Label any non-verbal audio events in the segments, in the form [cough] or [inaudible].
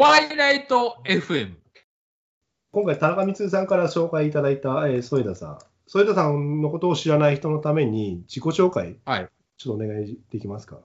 ワイナイト FM。今回、田中光さんから紹介いただいた、えー、添田さん。添田さんのことを知らない人のために、自己紹介、はい。ちょっとお願いできますか？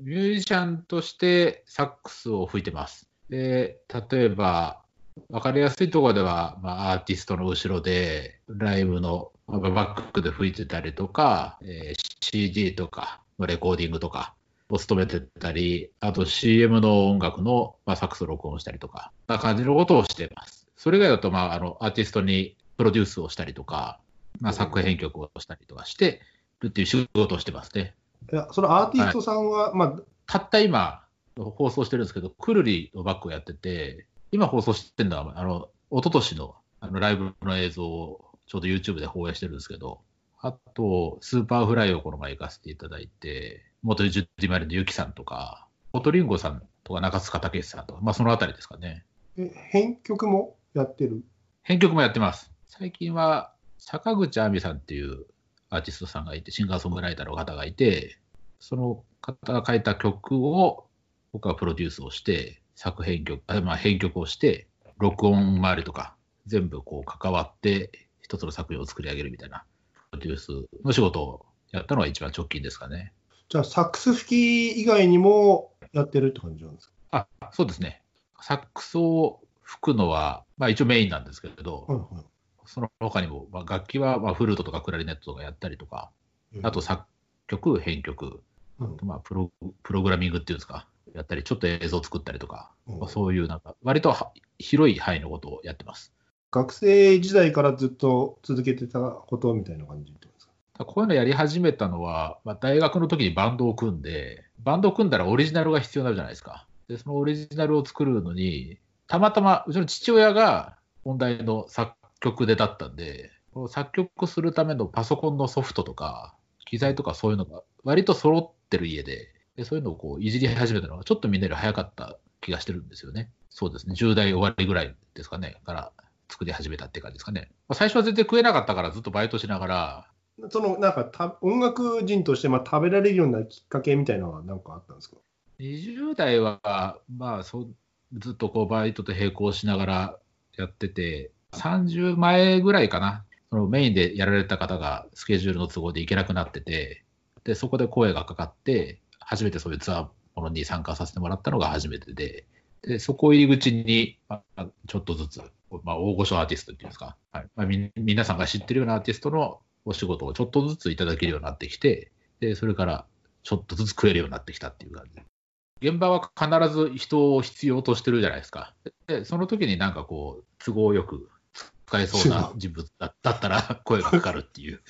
ミュージシャンとしてサックスを吹いてます。で、例えば、わかりやすいところでは、まあ、アーティストの後ろで、ライブのまあバックで吹いてたりとか、えー CD とか、レコーディングとかを務めてたり、あと CM の音楽の、まあ、サックスを録音したりとか、な感じのことをしています。それ以外だと、まあ、あの、アーティストにプロデュースをしたりとか、まあ、作編曲をしたりとかしてるっていう仕事をしてますね。いや、そのアーティストさんは、まあ、たった今、放送してるんですけど、くるりのバックをやってて、今放送してるのは、あの、一昨年のあのライブの映像をちょうど YouTube で放映してるんですけど、あと、 Superfly をこの前行かせていただいて、元ジュディマリの YUKI さんとか、コトリンゴさんとか中塚武さんとか、まあそのあたりですかね。え編曲もやってる？編曲もやってます。最近は坂口有望さんっていうアーティストさんがいて、シンガーソングライターの方がいて、その方が書いた曲を僕はプロデュースをして、作編曲、あまあ、編曲をして、録音周りとか全部こう関わって、一つの作品を作り上げるみたいなプロデュースの仕事をやったのが一番直近ですかね。じゃあ、サックス吹き以外にもやってるって感じなんですか？あ、そうですね。サックスを吹くのは、まあ一応メインなんですけれど、はいはいその他にも、まあ、楽器はまあフルートとかクラリネットとかやったりとか、うんあと作曲、編曲、うんまあプロ、プログラミングっていうんですか、やったり、ちょっと映像作ったりとか、うんまあ、そういうなんか、割とは広い範囲のことをやってます。学生時代からずっと続けてたことみたいな感じと？こういうのやり始めたのは、まあ、大学の時にバンドを組んで、バンドを組んだらオリジナルが必要になるじゃないですか。で、そのオリジナルを作るのに、たまたまうちの父親が問題の作曲でだったんで、こう作曲するためのパソコンのソフトとか、機材とかそういうのが割と揃ってる家で、でそういうのをこういじり始めたのがちょっとみんなより早かった気がしてるんですよね。そうですね。10代終わりぐらいですかね。から作り始めたって感じですかね。まあ、最初は全然食えなかったからずっとバイトしながら、そのなんかた音楽人としてまあ食べられるようなきっかけみたいなのは何かあったんですか？20代は、まあそ、ずっとこうバイトと並行しながらやってて、30前ぐらいかな、そのメインでやられた方がスケジュールの都合で行けなくなってて、で、そこで声がかかって、初めてそういうツアーものに参加させてもらったのが初めてで、で、そこを入り口に、まあ、ちょっとずつ、まあ、大御所アーティストっていうんですか、はい。まあ、み皆さんが知ってるようなアーティストのお仕事をちょっとずついただけるようになってきて、で、それからちょっとずつ食えるようになってきたっていう感じ。現場は必ず人を必要としてるじゃないですか。で、その時になんかこう、都合よく使えそうな人物だだったら [laughs] 声がかかるっていう。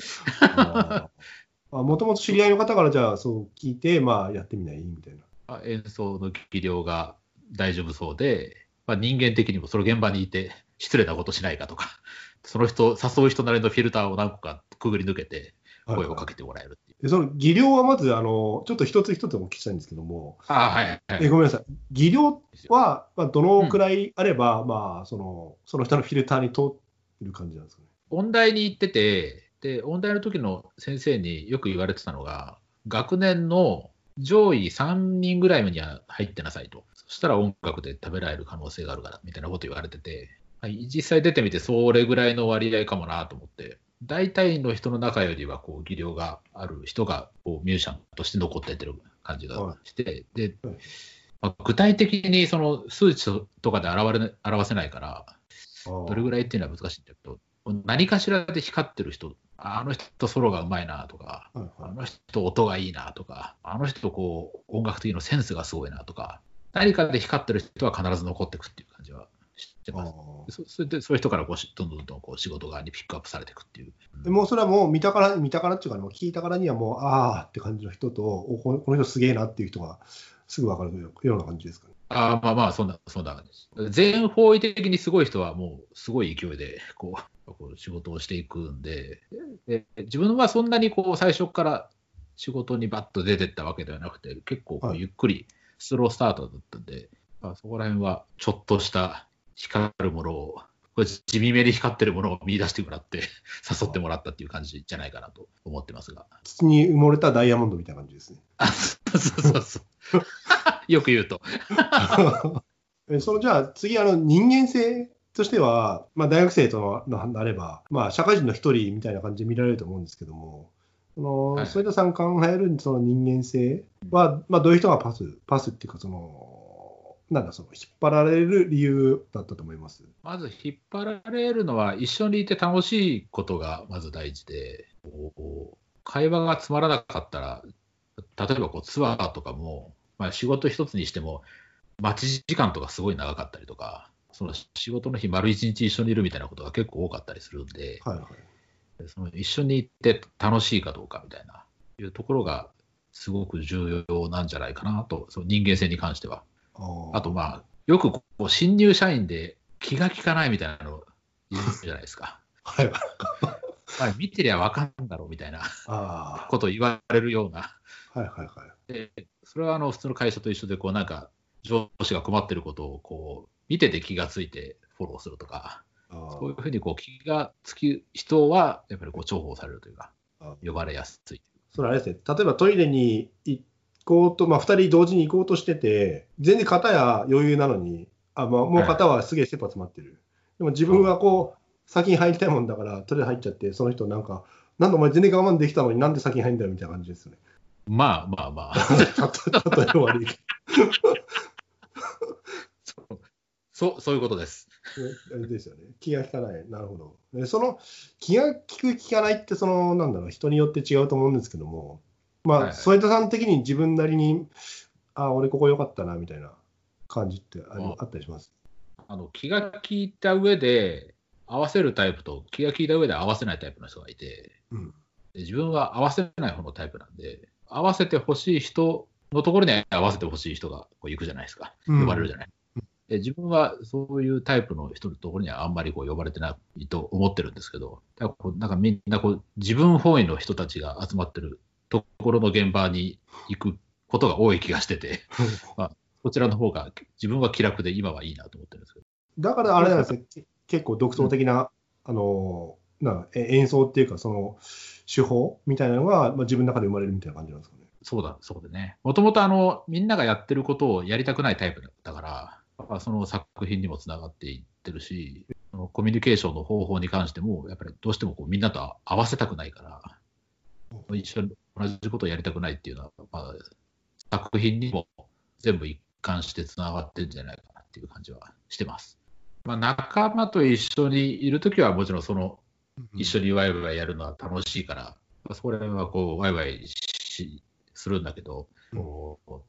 [laughs] もともと知り合いの方からじゃあそう聞いて、まあやってみないみたいな。まあ演奏の技量が大丈夫そうで、まあ、人間的にもその現場にいて失礼なことしないかとか、その人、誘う人なりのフィルターを何個かくぐり抜けて声をかけてもらえるっていう。でその技量はまずあの、ちょっと一つ一つお聞きしたいんですけども、ああ、はい、はい。えごめんなさい、技量は、まあ、どのくらいあれば、まあその、その人のフィルターに通る感じなんですかね。音大に行ってて、で、音大の時の先生によく言われてたのが、学年の上位3人ぐらいには入ってなさいと。そしたら音楽で食べられる可能性があるから、みたいなこと言われてて、はい実際出てみてそれぐらいの割合かもなと思って、大体の人の中よりはこう技量がある人がこうミュージシャンとして残ってってる感じがして、ではい、まあ具体的にその数値とかで表れ表せないから、どれぐらいっていうのは難しいんだけど、何かしらで光ってる人、あの人ソロがうまいなとか、あの人音がいいなとか、あの人こう音楽的なセンスがすごいなとか、何かで光ってる人は必ず残っていくっていう感じはしてます。そそれでそういう人からこうしどんどんどんこう仕事側にピックアップされていくっていう。でもうそれはもう見たから、見たからっていうか、もう聞いたからにはもう、ああって感じの人と、おここの人すげえなっていう人がすぐ分かるような感じですかね。ああまあまあ、そんな、そんな感じです。全方位的にすごい人はもうすごい勢いでこう [laughs] こう仕事をしていくんでで、自分はそんなにこう最初から仕事にバッと出てったわけではなくて、結構こうはいゆっくりスロースタートだったんで、まあ、そこら辺はちょっとした光るものを、これ地味めに光ってるものを見出してもらって、[laughs] 誘ってもらったっていう感じじゃないかなと思ってますが。土に埋もれたダイヤモンドみたいな感じですね。あそうそうそうそう。[laughs] よく言うと。[laughs] えそのじゃあ次、あの人間性としては、まあ、大学生とのなれば、まあ、社会人の一人みたいな感じで見られると思うんですけども、そのはい添田さん考えるその人間性は、まあ、どういう人がパス、パスっていうか、その、なんだ、その引っ張られる理由だったと思います。まず引っ張られるのは、一緒にいて楽しいことがまず大事で、会話がつまらなかったら、例えばこうツアーとかも、まあ、仕事一つにしても、待ち時間とかすごい長かったりとか、その仕事の日、丸一日一緒にいるみたいなことが結構多かったりするんで、はいはい。その一緒に行って楽しいかどうかみたいな、いうところがすごく重要なんじゃないかなと、その人間性に関しては。あと、まあ、よくこう新入社員で気が利かないみたいなの言うじゃないですか。[laughs] はい。まあ、見てりゃ分かんだろうみたいなあことを言われるような。あ、はいはいはい。でそれはあの普通の会社と一緒で、こうなんか上司が困ってることをこう見てて気がついてフォローするとか、そういうふうにこう気がつき人はやっぱりこう重宝されるというかあ、呼ばれやすい。それあれですね、例えばトイレに行こうと、まあ、2人同時に行こうとしてて、全然片や余裕なのに、あまあ、もう片はすげえ切羽詰まってる。でも自分はこう、先に入りたいもんだから、トイレ入っちゃって、その人なんか、なんでお前全然我慢できたのになんで先に入るんだよみたいな感じですよね。まあまあまあ、例えば悪いけそうそうそういうことです。ど、あれですよね。気が利かない。なるほど。でその気が利く、利かないって、その、なんだろう、人によって違うと思うんですけども、まあ、はい添田さん的に自分なりに、あ、俺ここ良かったな、みたいな感じってありああったりします？あの気が利いた上で合わせるタイプと気が利いた上で合わせないタイプの人がいて、うん。で自分は合わせない方のタイプなんで、合わせてほしい人のところに合わせてほしい人がこう行くじゃないですか、うん呼ばれるじゃない。で自分はそういうタイプの人のところにはあんまりこう呼ばれてないと思ってるんですけど、だからこうなんかみんなこう自分本位の人たちが集まってるところの現場に行くことが多い気がしてて、こちらの方が自分は気楽で今はいいなと思ってるんですけど。だからあれなんですね、け結構独創的な、あの、なえ演奏っていうか、その、手法みたいなのが、まあ、自分の中で生まれるみたいな感じなんですかね。そうだ、そうでね。もともとあの、みんながやってることをやりたくないタイプだから、まあその作品にもつながっていってるし、コミュニケーションの方法に関しても、やっぱりどうしてもこうみんなと合わせたくないから、一緒に同じことをやりたくないっていうのは、まあ、作品にも全部一貫してつながってるんじゃないかなっていう感じはしてます。まあ、仲間と一緒にいるときはもちろんその一緒にワイワイやるのは楽しいから、まあそれはこうワイワイしするんだけど、こう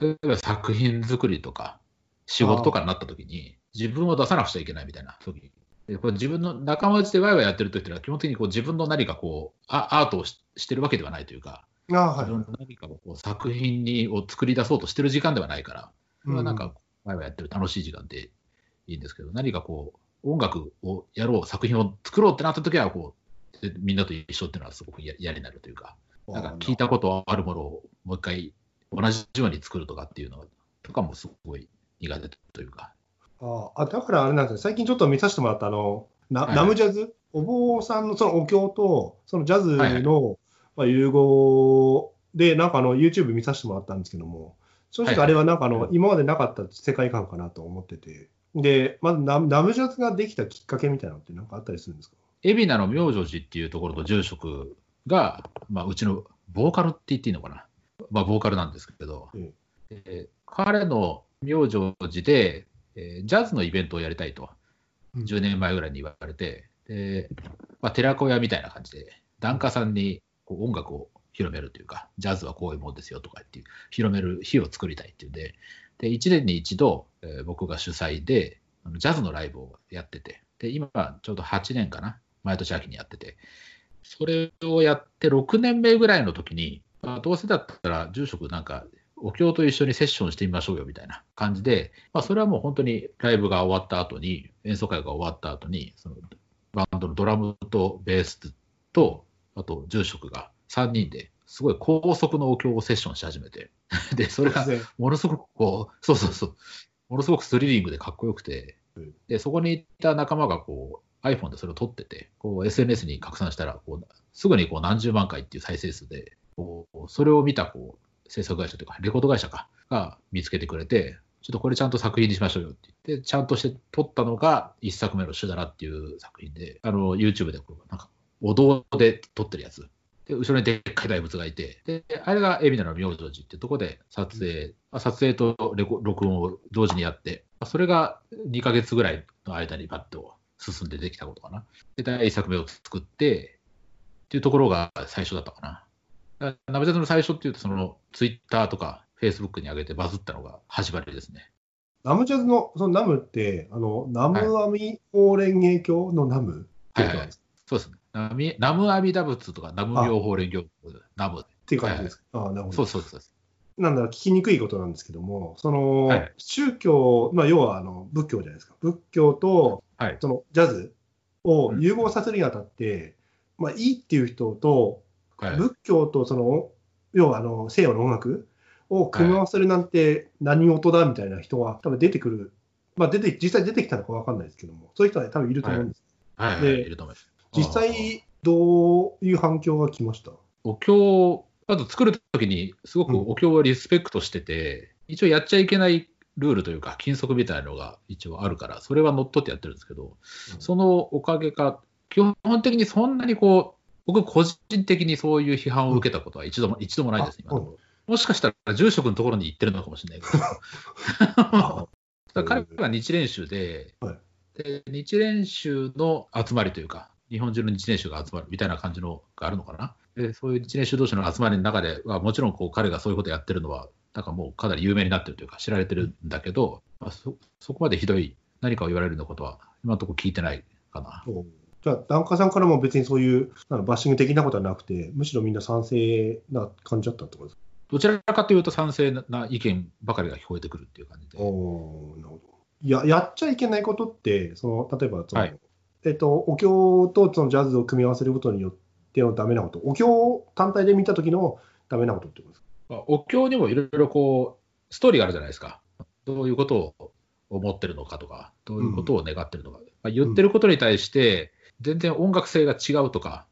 例えば作品作りとか仕事とかになった時に自分を出さなくちゃいけないみたいな時でこれ自分の仲間内でワイワイやってる時っていうのは基本的にこう自分の何かこうアアートをししてるわけではないというか、ああ、はい。自。分の何かをこう作品にを作り出そうとしてる時間ではないから、それはなんかワイワイやってる楽しい時間でいいんですけど、何かこう、音楽をやろう、作品を作ろうってなった時はこう、でみんなと一緒っていうのはすごく嫌嫌になるというか、うん、なんか聞いたことあるものをもう一回同じように作るとかっていうのとかもすごい苦手というか、ああ、だからあれなんですね、最近ちょっと見させてもらったあの、なはい。ナムジャズ、お坊さんのそのお経と、そのジャズの、まあ、融合で、なんかあの YouTube 見させてもらったんですけども、正直あれはなんかあの、今までなかった世界観かなと思ってて、で、まずナナムジャズができたきっかけみたいなのってなんかあったりするんですか？海老名の明星寺っていうところと住職が、まあ、うちのボーカルって言っていいのかな、まあ、ボーカルなんですけど、えで彼の明星寺で、えージャズのイベントをやりたいと、うん。10年前ぐらいに言われて、でまあ、寺子屋みたいな感じで、檀家さんにこう音楽を広めるというか、ジャズはこういうもんですよとかっていう、広める日を作りたいっていうんで、で1年に一度、えー僕が主催で、ジャズのライブをやってて、で今、ちょうど8年かな、毎年秋にやってて、それをやって6年目ぐらいの時に、まあ、どうせだったら住職なんか、お経と一緒にセッションしてみましょうよみたいな感じで、まあ、それはもう本当にライブが終わった後に、演奏会が終わった後に、そのバンドのドラムとベースと、あと住職が3人ですごい高速のお経をセッションし始めて、[laughs] で、それがものすごくこう、そうそうそう、ものすごくスリリングでかっこよくて、で、そこにいた仲間がこう iPhone でそれを撮ってて、こう SNS に拡散したらこう、すぐにこう何十万回っていう再生数で、こうそれを見たこう制作会社というか、レコード会社かが見つけてくれて、ちょっとこれちゃんと作品にしましょうよって言って、ちゃんとして撮ったのが1作目の主だなっていう作品で、あの、YouTube でこう、なんか、お堂で撮ってるやつ。で、後ろにでっかい大仏がいて、で、あれが海老名の明星寺っていうところで撮影、うん、撮影とレコ録音を同時にやって、それが2ヶ月ぐらいの間にバッと進んでできたことかな。で、第1作目を作って、っていうところが最初だったかな。ナムジャズの最初っていうと、そのツイッターとかフェイスブックに上げてバズったのが始まりですね。ナムジャズのそのナムって、あのナムアミ法蓮華経のナム、はい、はいはい、そうですね。ナミナムアミダ仏とかナム妙法蓮華経、ナム。っていう感じですか？はい、あなるほど。そうそうそう。なんだろ聞きにくいことなんですけども、その、はい、宗教、まあ、要はあの仏教じゃないですか。仏教と、はい、そのジャズを融合させるにあたって、うん、まあ、いいっていう人と、仏教とその、要はあの西洋の音楽を組み合わせるなんて何事だみたいな人は多分出てくる、まあ、出て実際出てきたのか分かんないですけども、そういう人は多分いると思うんです。はい、はい、いると思います。実際、どういう反響が来ました？お経、あと作るときに、すごくお経をリスペクトしてて、うん、一応やっちゃいけないルールというか、禁則みたいなのが一応あるから、それは乗っ取ってやってるんですけど、うん、そのおかげか、基本的にそんなにこう、僕個人的にそういう批判を受けたことは一度も、一度もないです、今も。もしかしたら住職のところに行ってるのかもしれないけど。[laughs] [laughs] 彼は日蓮宗で、はい、で、日蓮宗の集まりというか、日本中の日蓮宗が集まるみたいな感じのがあるのかな。でそういう日蓮宗同士の集まりの中では、もちろんこう彼がそういうことやってるのは、なんかもうかなり有名になってるというか、知られてるんだけど、まあ、そそこまでひどい何かを言われるようなことは、今のところ聞いてないかな。じゃあ、檀家さんからも別にそういうバッシング的なことはなくて、むしろみんな賛成な感じだったってことですか？どちらかというと賛成な意見ばかりが聞こえてくるっていう感じで。おなるほどややっちゃいけないことって、その例えばその、はい、えっと、お経とそのジャズを組み合わせることによってのダメなこと、お経単体で見た時のダメなことってことですか？お経にもいろいろこう、ストーリーがあるじゃないですか。どういうことを思ってるのかとか、どういうことを願ってるのか。うん、まあ、言ってることに対して、全然音楽性が違うとか、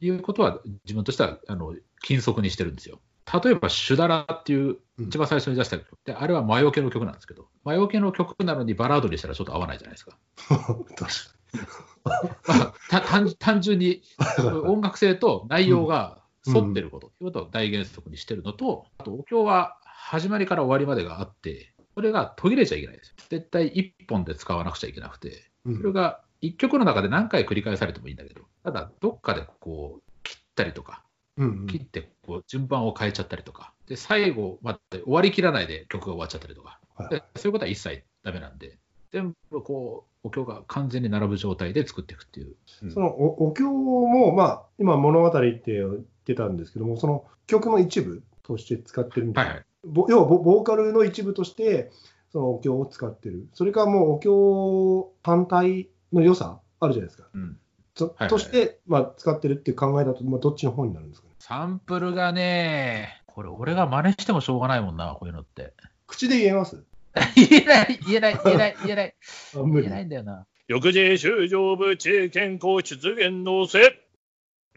いうことは自分としてはあの禁則にしてるんですよ。例えば、シュダラっていう一番最初に出した曲、であれは魔除けの曲なんですけど、魔除けの曲なのにバラードにしたらちょっと合わないじゃないですか。[laughs] まあ、単純に [laughs] 音楽性と内容が沿ってること、ということを大原則にしてるのと、あとお経は始まりから終わりまでがあって、それが途切れちゃいけないですよ。絶対一本で使わなくちゃいけなくて、それが一曲の中で何回繰り返されてもいいんだけど、ただ、どっかでこう切ったりとか、うんうん、切ってこう順番を変えちゃったりとか、で最後まで終わりきらないで曲が終わっちゃったりとか、はい、でそういうことは一切だめなんで、全部こうお経が完全に並ぶ状態で作っていくっていう。うん、そのおお経も、まあ、今、物語って言ってたんですけども、その曲の一部として使ってるみたいな、はいはい、要はボボーカルの一部として、そのお経を使ってる、それかもうお経単体の良さあるじゃないですか。うんとはいはい、として、まあ、使ってるっていう考えだと、まあ、どっちの方になるんですか、ね、サンプルがね、これ、俺が真似してもしょうがないもんな、こういうのって。口で言えます？[laughs] 言えない、言えない、言えない、[laughs] 言えない。言えないんだよな。翌日修上部地健康出現のせ。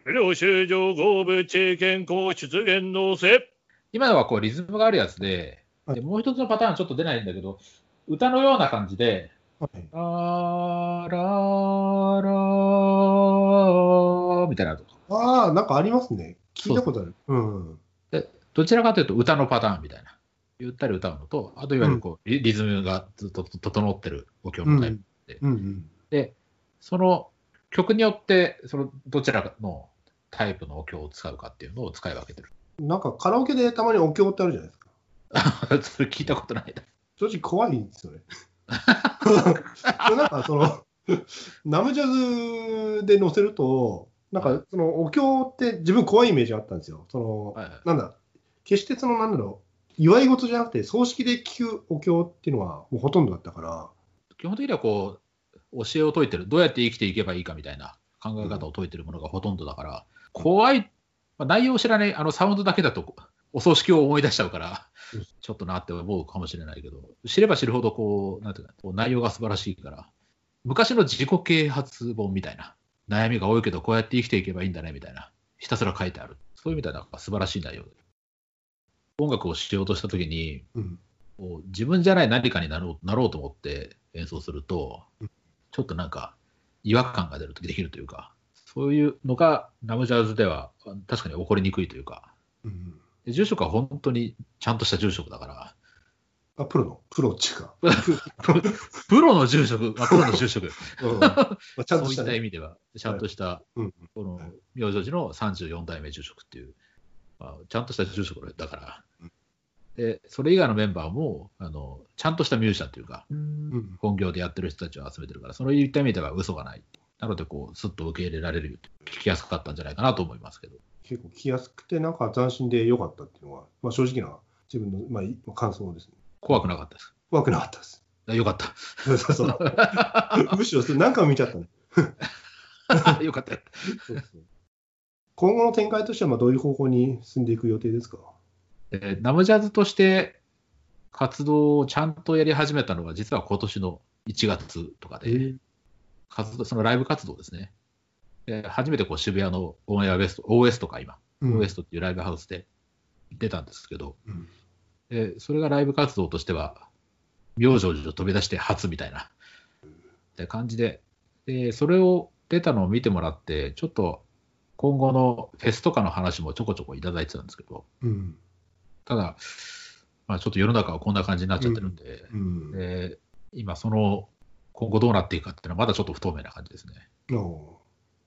不良修上後部地健康出現のせ。今のはこうリズムがあるやつで、でもう一つのパターンちょっと出ないんだけど、歌のような感じで、はい、あららみたいなとか。ああ、なんかありますね。聞いたことある。うん、でどちらかというと歌のパターンみたいな。ゆったり歌うのと、あといわゆるこう、うん、リズムがずっと整ってるお経のタイプで、うんうん、で、その曲によって、そのどちらのタイプのお経を使うかっていうのを使い分けてる。なんかカラオケでたまにお経ってあるじゃないですか。[laughs] それ聞いたことない正直怖いんですよね。[laughs] なんかその、ナムジャズで載せると、なんかそのお経って自分怖いイメージあったんですよ。その、はいはい、なんだ、決してそのなんだろう、祝い事じゃなくて葬式で聞くお経っていうのはもうほとんどだったから。基本的にはこう、教えを説いてる、どうやって生きていけばいいかみたいな考え方を説いてるものがほとんどだから、うん、怖い、まあ、内容を知らない、あのサウンドだけだとお葬式を思い出しちゃうから、ちょっとなって思うかもしれないけど、知れば知るほどこう、なんていうか、こう内容が素晴らしいから、昔の自己啓発本みたいな、悩みが多いけど、こうやって生きていけばいいんだねみたいな、ひたすら書いてある。そういうみたいな素晴らしい内容で。音楽をしようとしたときに、うん、こう自分じゃない何かになろうなろうと思って演奏するとうん、ちょっとなんか違和感が出るとできるというか、そういうのがナムジャズでは確かに起こりにくいというか、うん。で住職は本当にちゃんとした住職だから、あ、プロの？プロっていうか。[laughs] プロの住職、まあ、プロの住職、うんまあ、[laughs] ちゃんとそういしたね。った意味では、ちゃんとした、うんこのはい明星寺の34代目住職っていう、まあ、ちゃんとした住職だからうん、でそれ以外のメンバーもあのちゃんとしたミュージシャンというか、うん。本業でやってる人たちを集めてるから、そういった意味では嘘がない。なので、こう、すっと受け入れられる、聞きやすかったんじゃないかなと思いますけど。結構聞きやすくて、なんか斬新で良かったっていうのは、まあ、正直な自分の、まあい、感想ですね。怖くなかったです。怖くなかったです。あよ [laughs] [laughs] かった。そうそう。むしろそれ何回も見ちゃったね。よかった。そうそう今後の展開としては、まあどういう方向に進んでいく予定ですか？えーナムジャズとして活動をちゃんとやり始めたのは、実は今年の1月とかで、活動そのライブ活動ですね。で初めてこう渋谷のオンエアウエスト、OS とか今、うん OS トっていうライブハウスで出たんですけど、うんでそれがライブ活動としては、明星寺を飛び出して初みたいなって感じでで、それを出たのを見てもらって、ちょっと今後のフェスとかの話もちょこちょこいただいてたんですけど、うん。ただ、まあ、ちょっと世の中はこんな感じになっちゃってるんで、うん。で今、その今後どうなっていくかっていうのは、まだちょっと不透明な感じですね。おー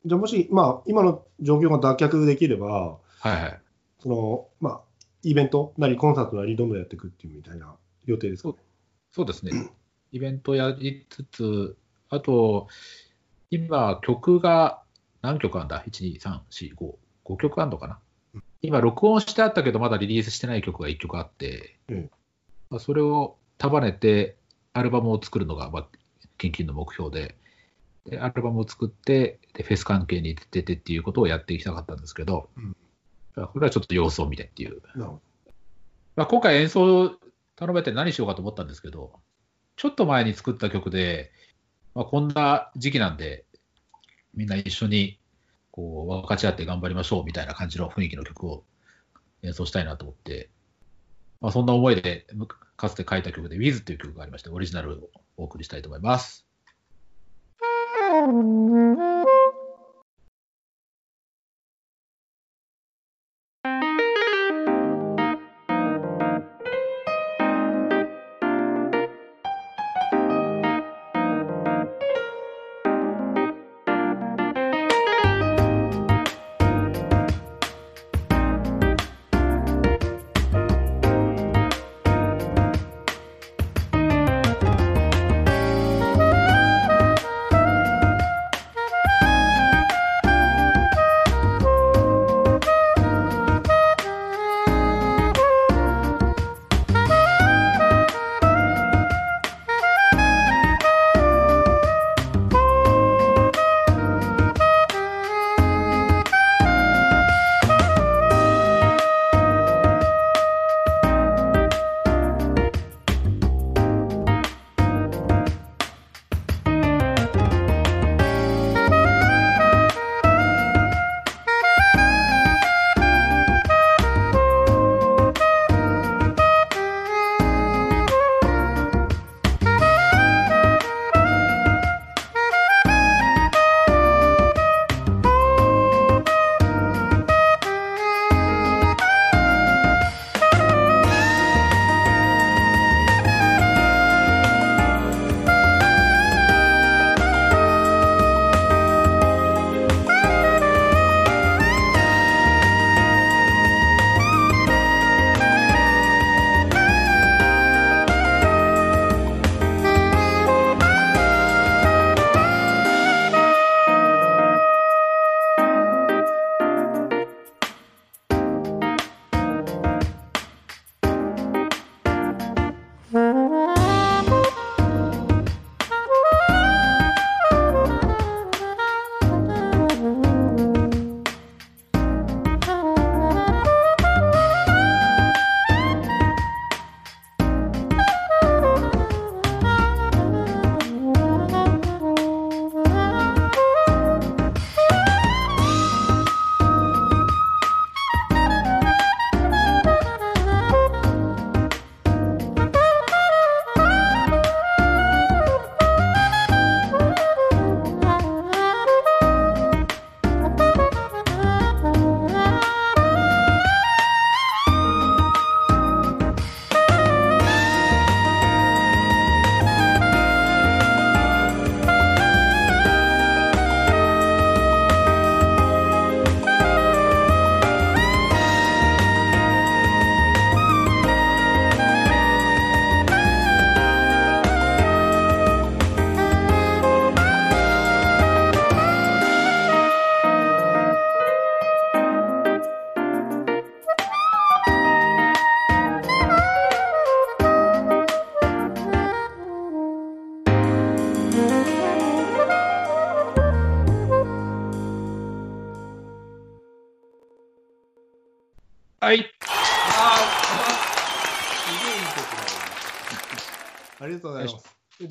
じゃあもし、まあ、今の状況が脱却できれば、はいはい。その、まあ、イベントなりコンサートなりどんどんやっていくっていうみたいな予定ですか？ね。そうですね。[clears throat] イベントやりつつ、あと、今、曲が何曲あるんだ ?1、2、3、4、5、5曲あるのかな？うん今、録音してあったけど、まだリリースしてない曲が1曲あって、うんまあ、それを束ねて、アルバムを作るのが、まあ、近々の目標で、でアルバムを作ってで、フェス関係に出てっていうことをやっていきたかったんですけど、うん。まあこれはちょっと様子を見てっていう。まあ、今回演奏頼めて何しようかと思ったんですけど、ちょっと前に作った曲で、まあ、こんな時期なんで、みんな一緒にこう分かち合って頑張りましょうみたいな感じの雰囲気の曲を演奏したいなと思って、まあ、そんな思いでむかつて書いた曲で Wiz っていう曲がありまして、オリジナルをお送りしたいと思います。ど。[laughs]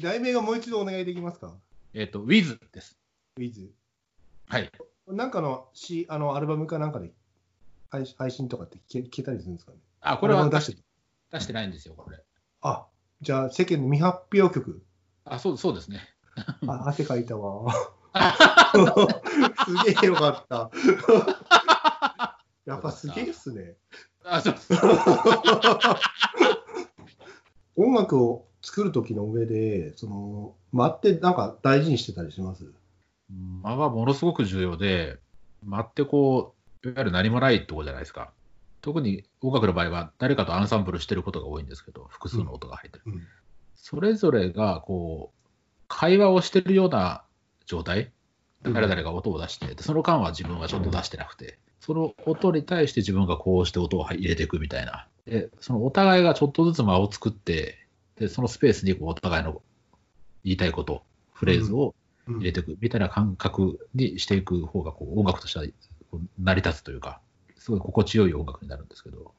題名がもう一度お願いできますか？えっ、と、Wiz です。ウィズ。はい。なんかのしあのアルバムかなんかで配配信とかって聞け聞けたりするんですかね？あ、これは出してる出してないんですよ、これ。あ、じゃあ世間の未発表曲。あ、そうそうですね。[laughs] あ、汗かいたわ。[laughs] すげえよかった。[laughs] やっぱすげえっすね。あ、そう音楽を作る時の上で、その、間ってなんか大事にしてたりします？間はものすごく重要で、間ってこう、いわゆる何もないとこじゃないですか。特に音楽の場合は誰かとアンサンブルしてることが多いんですけど、複数の音が入ってる。うんそれぞれがこう、会話をしてるような状態、うん誰々が音を出して、でその間は自分はちょっと出してなくて、その音に対して自分がこうして音を入れていくみたいな。で、そのお互いがちょっとずつ間を作って、で、そのスペースにこうお互いの言いたいこと、フレーズをうん入れていくみたいな感覚にしていく方がこう音楽としては成り立つというか、すごい心地よい音楽になるんですけど、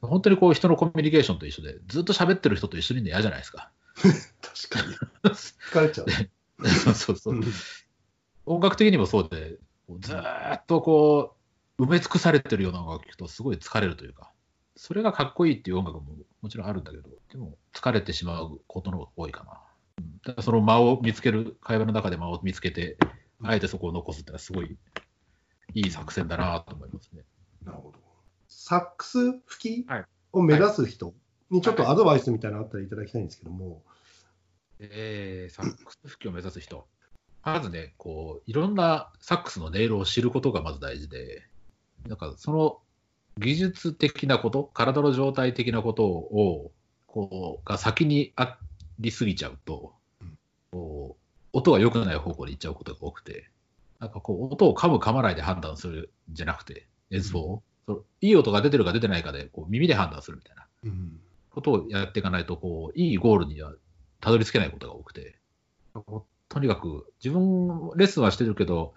本当にこう人のコミュニケーションと一緒で、ずっと喋ってる人と一緒にいるの嫌じゃないですか。[laughs] 確かに。疲れちゃう。[laughs] そうそうそううん音楽的にもそうで、ずーっとこう、埋め尽くされてるような音楽を聴くとすごい疲れるというか、それがかっこいいっていう音楽ももちろんあるんだけど、でも疲れてしまうことの方が多いかな。うんだからその間を見つける、会話の中で間を見つけて、あえてそこを残すってのはすごいいい作戦だなと思いますね。なるほど。サックス吹きはいを目指す人にちょっとアドバイスみたいなのあったらいただきたいんですけども、えー、サックス吹きを目指す人。まずね、こう、いろんなサックスの音色を知ることがまず大事で、なんかその技術的なこと、体の状態的なことを、こう、が先にありすぎちゃうとうん、こう、音が良くない方向に行っちゃうことが多くて、なんかこう、音を噛む噛まないで判断するんじゃなくて、演奏を、そのいい音が出てるか出てないかで、こう耳で判断するみたいな。うんことをやっていかないと、こう、いいゴールにはたどり着けないことが多くて、とにかく、自分、レッスンはしてるけど、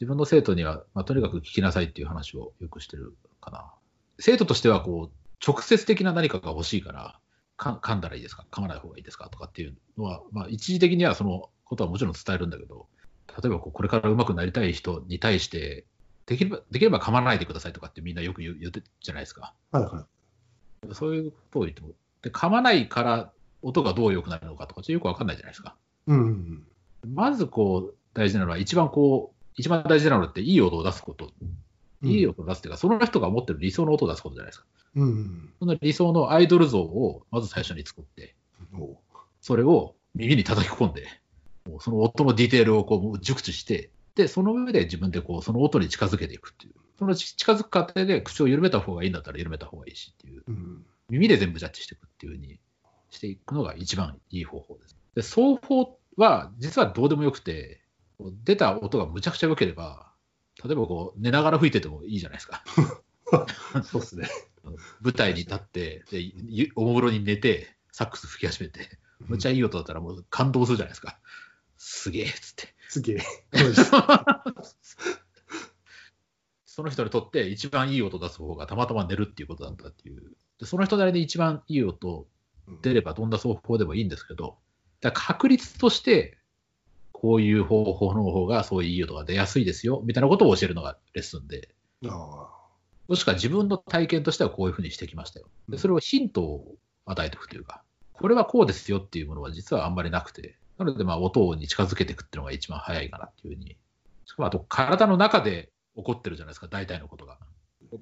自分の生徒には、まあ、とにかく聞きなさいっていう話をよくしてるかな。生徒としては、こう、直接的な何かが欲しいから、か噛んだらいいですか？噛まない方がいいですか？とかっていうのは、まあ、一時的にはそのことはもちろん伝えるんだけど、例えばこうこれから上手くなりたい人に対して、できれば、できれば噛まないでくださいとかってみんなよく言う言ってるじゃないですか。はいはい。そういうことを言っても、で噛まないから音がどう良くなるのかとか、ちょっとよくわかんないじゃないですか。うんうんまずこう、大事なのは、一番こう、一番大事なのって、いい音を出すこと。うん。いい音を出すっていうか、その人が持ってる理想の音を出すことじゃないですか。うんうんその理想のアイドル像をまず最初に作って、それを耳に叩き込んで、もうその音のディテールをこう熟知して、で、その上で自分でこう、その音に近づけていくっていう。その近づく過程で口を緩めた方がいいんだったら緩めた方がいいしっていう。うん耳で全部ジャッジしていくっていうふうにしていくのが一番いい方法です。で、奏法は実はどうでもよくて、出た音がむちゃくちゃ良ければ、例えばこう寝ながら吹いててもいいじゃないですか。[laughs] そうですね。舞台に立って、でゆおもむろに寝て、サックス吹き始めて、むちゃいい音だったらもう感動するじゃないですか。すげえっつって。すげえ。その人にとって一番いい音を出す方がたまたま寝るっていうことだったっていう。でその人なりに一番いい音出ればどんな奏法でもいいんですけど、だ確率として、こういう方法の方がそういういい音が出やすいですよ、みたいなことを教えるのがレッスンで、あもしくは自分の体験としてはこういうふうにしてきましたよ。でそれをヒントを与えていくというか、これはこうですよっていうものは実はあんまりなくて、なのでまあ音に近づけていくっていうのが一番早いかなっていうふうに。しかもあと体の中で起こってるじゃないですか、大体のことが。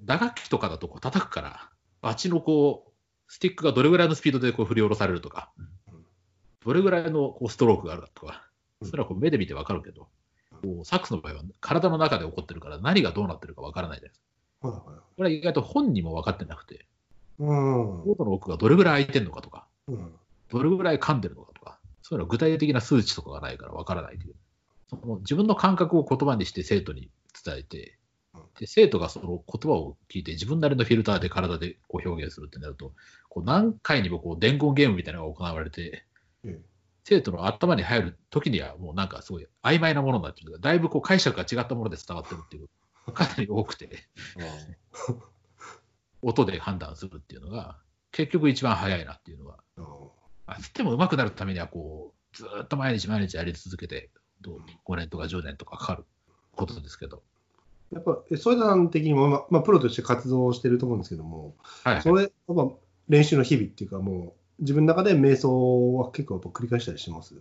打楽器とかだとこう叩くから、バチのこう、スティックがどれぐらいのスピードでこう振り下ろされるとか、どれぐらいのこうストロークがあるかとか、それはこう目で見てわかるけど、こうサックスの場合は体の中で起こってるから何がどうなってるかわからないじゃないですか。あ。はいはい。これは意外と本人も分かってなくて、うん。コートの奥がどれぐらい空いてるのかとか、うん。どれぐらい噛んでるのかとか、そういうのは具体的な数値とかがないから分からないという。その自分の感覚を言葉にして生徒に伝えてうん、で生徒がその言葉を聞いて自分なりのフィルターで体でこう表現するってなると、こう何回にもこう伝言ゲームみたいなのが行われて、え生徒の頭に入る時にはもうなんかすごい曖昧なものになってるだいぶこう解釈が違ったもので伝わってるっていうかなり多くて、え。音で判断するっていうのが、結局一番早いなっていうのは。あ、つっても上手くなるためには、こう、ずーっと毎日毎日やり続けて、どう5年とか10年とかかかることですけど。やっぱ、え添田さん的にも、ままあ、プロとして活動してると思うんですけども、はい。それ、やっぱ練習の日々っていうか、もう、自分の中で瞑想は結構やっぱ繰り返したりしてます？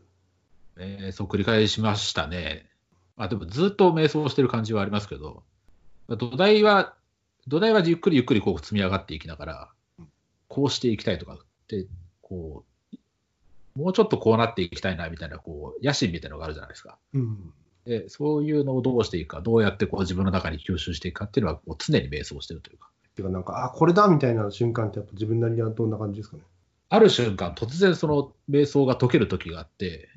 瞑想繰り返しましたね。まあでもずっと瞑想してる感じはありますけど、まあ土台は、土台はゆっくりゆっくりこう積み上がっていきながら、こうしていきたいとかって、こう、もうちょっとこうなっていきたいなみたいな、こう、野心みたいなのがあるじゃないですか。うん。で、そういうのをどうしていくか、どうやってこう自分の中に吸収していくかっていうのは、常に瞑想してるというか。っていうか、なんか、あ、これだみたいな瞬間って、やっぱ自分なりにはどんな感じですかね？ある瞬間、突然その瞑想が解ける時があって、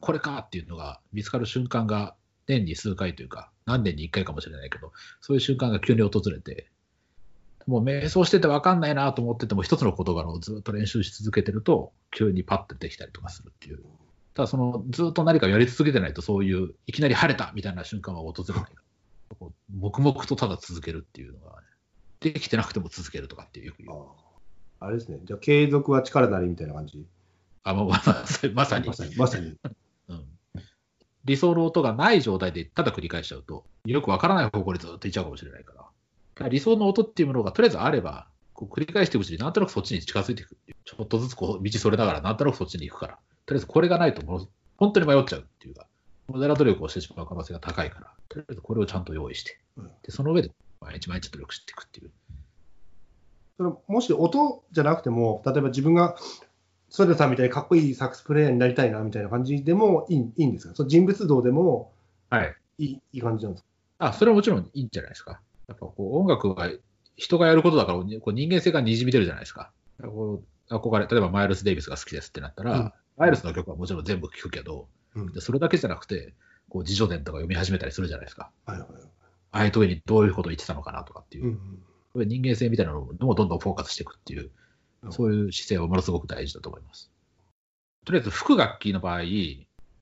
これかっていうのが見つかる瞬間が年に数回というか、何年に1回かもしれないけど、そういう瞬間が急に訪れて、もう瞑想してて分かんないなと思ってても、一つの言葉をずっと練習し続けてると、急にパッとできたりとかするっていう。ただそのずっと何かやり続けてないと、そういういきなり晴れたみたいな瞬間は訪れない。黙々とただ続けるっていうのが、ね、できてなくても続けるとかっていうよく言う。ああれですね。じゃあ、継続は力なりみたいな感じ？あ、まあ、まさに。まさに。まさに。[laughs] うん理想の音がない状態でただ繰り返しちゃうと、よくわからない方向にずっと行っちゃうかもしれないから。だから理想の音っていうものがとりあえずあれば、こう繰り返していくうちになんとなくそっちに近づいていくっていう。ちょっとずつこう道それながらなんとなくそっちに行くから。とりあえずこれがないともう本当に迷っちゃうっていうか、無駄な努力をしてしまう可能性が高いから、とりあえずこれをちゃんと用意して、うんでその上で毎日毎日努力していくっていう。それもし音じゃなくても、例えば自分が、ソ田さんみたいにかっこいいサックスプレイヤーになりたいなみたいな感じでもいいいいんですか？その人物像でもはい。いいいい感じなんですか？あ、それはもちろんいいんじゃないですか。やっぱこう音楽は人がやることだから、こう人間性がにじみ出るじゃないですか。こう憧れ、例えばマイルス・デイビスが好きですってなったら、うんマイルスの曲はもちろん全部聴くけど、うんでそれだけじゃなくて、こう自叙伝とか読み始めたりするじゃないですか。はいはい。ああいう時にどういうことを言ってたのかなとかっていう、うんそういう人間性みたいなのをどんどんフォーカスしていくっていう、うんそういう姿勢はものすごく大事だと思います。とりあえず吹く楽器の場合、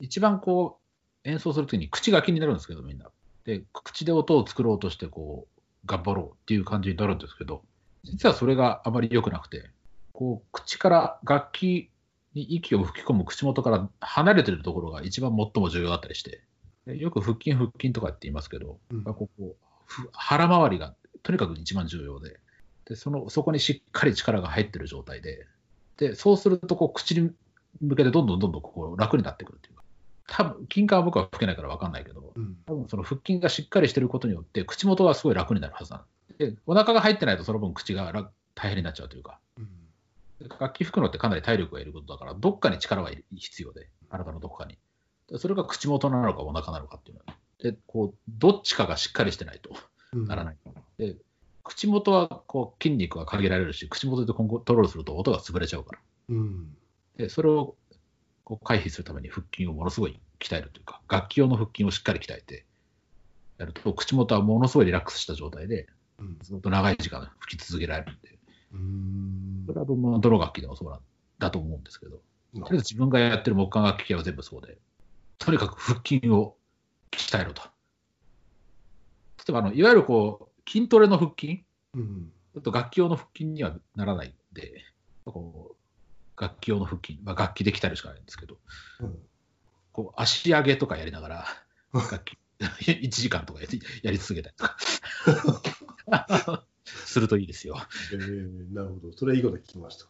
一番こう演奏するときに口が気になるんですけど、みんな。で、口で音を作ろうとして、こう、頑張ろうっていう感じになるんですけど、実はそれがあまり良くなくて、こう、口から楽器に息を吹き込む口元から離れてるところが一番最も重要だったりして、でよく腹筋、腹筋とかって言いますけど、うんここふ腹周りがとにかく一番重要で、でそのそこにしっかり力が入ってる状態で、でそうするとこう口に向けてどんどんどんどんこう楽になってくるっていうか、多分筋管は僕は吹けないから分かんないけど、うん。多分その腹筋がしっかりしてることによって、口元はすごい楽になるはずなんで、でお腹が入ってないとその分口が楽大変になっちゃうというか、うん。で楽器吹くのってかなり体力がいることだから、どっかに力がいる必要で、体のどこかに。でそれが口元なのかお腹なのかっていうのは、でこうどっちかがしっかりしてないとうん。ならない。で口元はこう筋肉が限られるし、口元でコントロールすると音が潰れちゃうから。うん。でそれをこう回避するために腹筋をものすごい鍛えるというか、楽器用の腹筋をしっかり鍛えてやると、口元はものすごいリラックスした状態で、うん。ずっと長い時間吹き続けられるんで、うん。それはどのどの楽器でもそうなんだと思うんですけど、とりあえず自分がやってる木管楽器系は全部そうで、とにかく腹筋を鍛えろと。例えばあの、いわゆるこう筋トレの腹筋、うんちょっと楽器用の腹筋にはならないんで、こう楽器用の腹筋、まあ、楽器で鍛えるしかないんですけど、うんこう足上げとかやりながら、楽器 [laughs] 1時間とかやりやり続けたりとか [laughs] するといいですよ。えーなるほど。それはいいこと聞きました。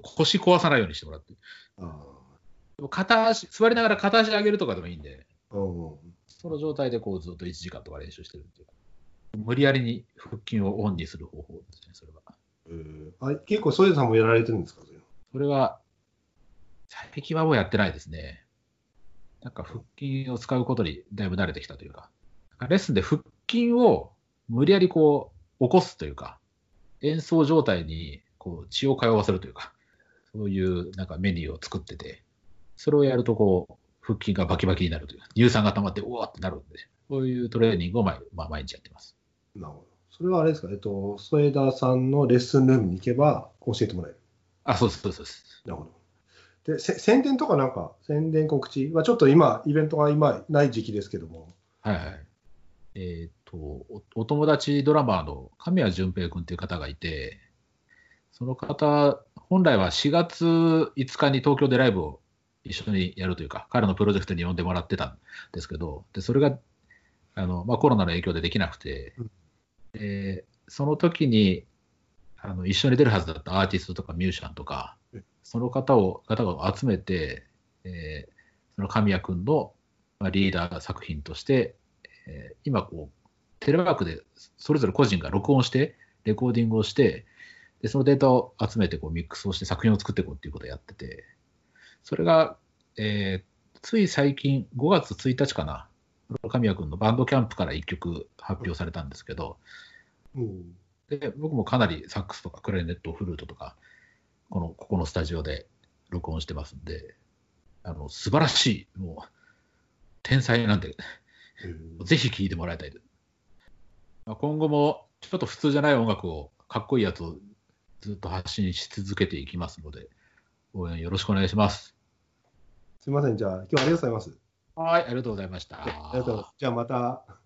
腰壊さないようにしてもらって。あ片足、座りながら片足上げるとかでもいいんで、あ。うんその状態でこうずっと1時間とか練習してるっていう。無理やりに腹筋をオンにする方法ですね、それは。えーあ結構、ソイダさんもやられてるんですか？それは、最近はもうやってないですね。なんか腹筋を使うことにだいぶ慣れてきたというか、かレッスンで腹筋を無理やりこう起こすというか、演奏状態にこう血を通わせるというか、そういうなんかメニューを作ってて、それをやるとこう、腹筋がバキバキになるというか、乳酸が溜まって、うわーってなるんで、そういうトレーニングを毎,、まあ、毎日やってます。なるほど。それはあれですか、えっと、添田さんのレッスンルームに行けば教えてもらえる。あ、そうです、そうです。なるほど。で、せ宣伝とかなんか、宣伝告知？はちょっと今、イベントが今ない時期ですけども、はいはい。えっ、とおお友達ドラマーの神谷淳平君っていう方がいて、その方、本来は4月5日に東京でライブを一緒にやるというか、彼のプロジェクトに呼んでもらってたんですけど、でそれがあの、まあ、コロナの影響でできなくて、でその時にあの一緒に出るはずだったアーティストとかミュージシャンとか、その方を方を集めて、えーその神谷君の、まあ、リーダー作品として、えー今こう、テレワークでそれぞれ個人が録音して、レコーディングをして、でそのデータを集めてこうミックスをして作品を作っていこうっていうことをやってて、それが、えーつい最近、5月1日かな、神谷君のバンドキャンプから1曲発表されたんですけど、うん。で僕もかなりサックスとかクラリネット、フルートとか、このここのスタジオで録音してますんで、あの素晴らしい、もう天才なんで、ぜひ聴いてもらいたいです。まあ、今後もちょっと普通じゃない音楽を、かっこいいやつをずっと発信し続けていきますので、応援よろしくお願いします。すみません。じゃあ、今日はありがとうございます。はい、ありがとうございました。ありがとうございます。じゃあまた。